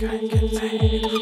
can't contain